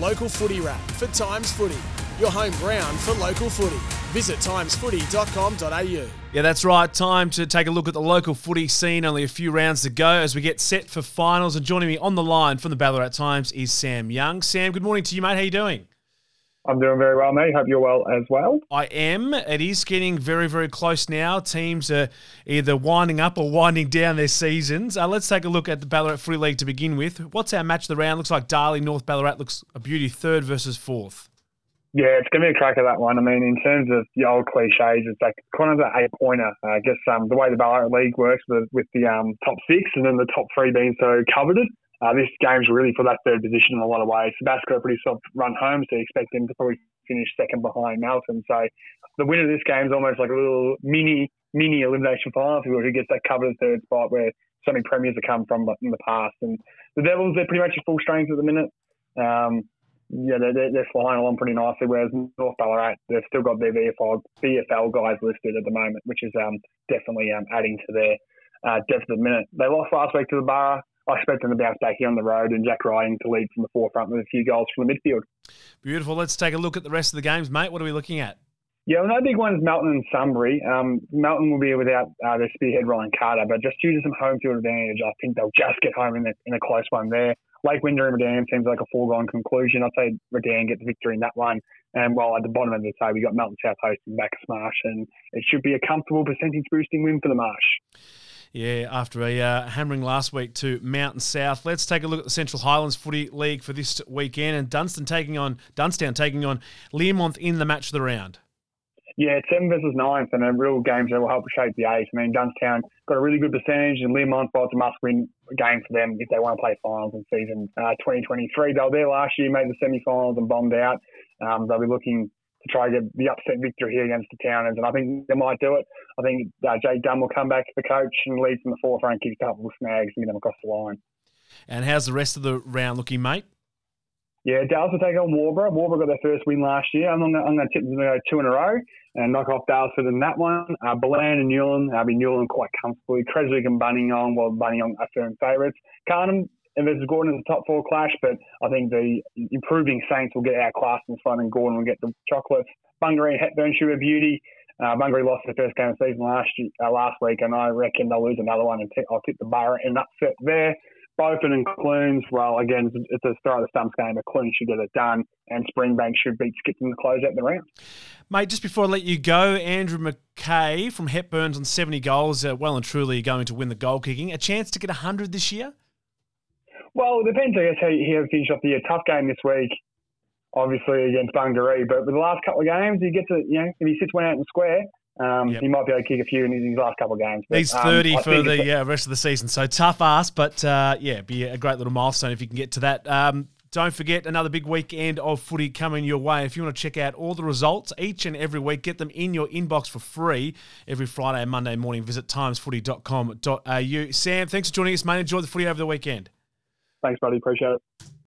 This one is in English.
local footy wrap for Times Footy, your home ground for local footy. Visit timesfooty.com.au. Yeah, that's right. Time to take a look at the local footy scene. Only a few rounds to go as we get set for finals. And joining me on the line from the Ballarat Times is Sam Young. Sam, good morning to you, mate. How you doing? I'm doing very well, mate. Hope you're well as well. I am. It is getting very, very close now. Teams are either winding up or winding down their seasons. Uh, let's take a look at the Ballarat Footy League to begin with. What's our match of the round? Looks like Darley North Ballarat looks a beauty third versus fourth. Yeah, it's going to be a crack of that one. I mean, in terms of the old cliches, it's like kind of an eight pointer. Uh, I guess um, the way the Ballarat League works with, with the um, top six and then the top three being so coveted. Uh, this game's really for that third position in a lot of ways. Tabasco pretty soft run home, so you expect them to probably finish second behind Melton. So the winner of this game is almost like a little mini mini elimination final for who gets that coveted third spot where so many premiers have come from in the past. And the Devils, they're pretty much at full strength at the minute. Um, yeah, they're, they're flying along pretty nicely, whereas North Ballarat, they've still got their VFL, VFL guys listed at the moment, which is um, definitely um, adding to their uh, depth at the minute. They lost last week to the Borough. I expect them to bounce back here on the road and Jack Ryan to lead from the forefront with a few goals from the midfield. Beautiful. Let's take a look at the rest of the games, mate. What are we looking at? Yeah, well, no big ones, Melton and Sunbury. Um, Melton will be without uh, their spearhead Ryan Carter, but just due to some home field advantage, I think they'll just get home in a, in a close one there. Lake Wendouree and Redan seems like a foregone conclusion. I'd say Redan get the victory in that one. And while at the bottom of the table, we've got Melton South hosting Bacchus Marsh, and it should be a comfortable percentage boosting win for the Marsh. Yeah, after a uh, hammering last week to Mountain South. Let's take a look at the Central Highlands Footy League for this weekend, and Dunstan taking on Dunnstown taking on Learmonth in the match of the round. Yeah, it's seven versus ninth, and a real games that will help shape the eight. I mean, Dunnstown got a really good percentage, and Learmonth, well, it's a must-win game for them if they want to play finals in season uh, 2023. They were there last year, made the semi-finals, and bombed out. Um, they'll be looking try to get the upset victory here against the Towners, and I think they might do it. I think uh, Jay Dunn will come back to the coach and lead from the forefront, kick a couple of snags, and get them across the line. And how's the rest of the round looking, mate? Yeah, Dallas will take on Waubra. Waubra got their first win last year. I'm going to tip them to go two in a row and knock off Daylesford in that one. Uh, Ballan and Newlyn, I'll be Newlyn quite comfortably. Creswick and Buninyong, well, Buninyong are firm favourites. Carngham and versus Gordon is a top four clash, but I think the improving Saints will get outclassed in this one and Gordon will get the chocolates. Bungaree and Hepburn should beauty. Uh, Bungaree lost their first game of the season last year, uh, last week, and I reckon they'll lose another one. And t- I'll tip the Borough in upset there. Beaufort and Clunes, well, again, it's a start of the stumps game, but Clunes should get it done, and Springbank should beat Skipton to close out the round. Mate, just before I let you go, Andrew McKay from Hepburns on 70 goals, uh, well and truly going to win the goal kicking. A chance to get 100 this year? Well, it depends, I guess, how he finished off the year. Tough game this week obviously against Bungaree. But with the last couple of games, he gets it. You know, if he sits one out in the square, um, yep. he might be able to kick a few in his last couple of games. But, He's thirty um, for the yeah, rest of the season, so tough ass. But uh, yeah, be a great little milestone if you can get to that. Um, don't forget another big weekend of footy coming your way. If you want to check out all the results each and every week, get them in your inbox for free every Friday and Monday morning. Visit timesfooty.com.au. Sam, thanks for joining us, mate. Enjoy the footy over the weekend. Thanks, buddy. Appreciate it.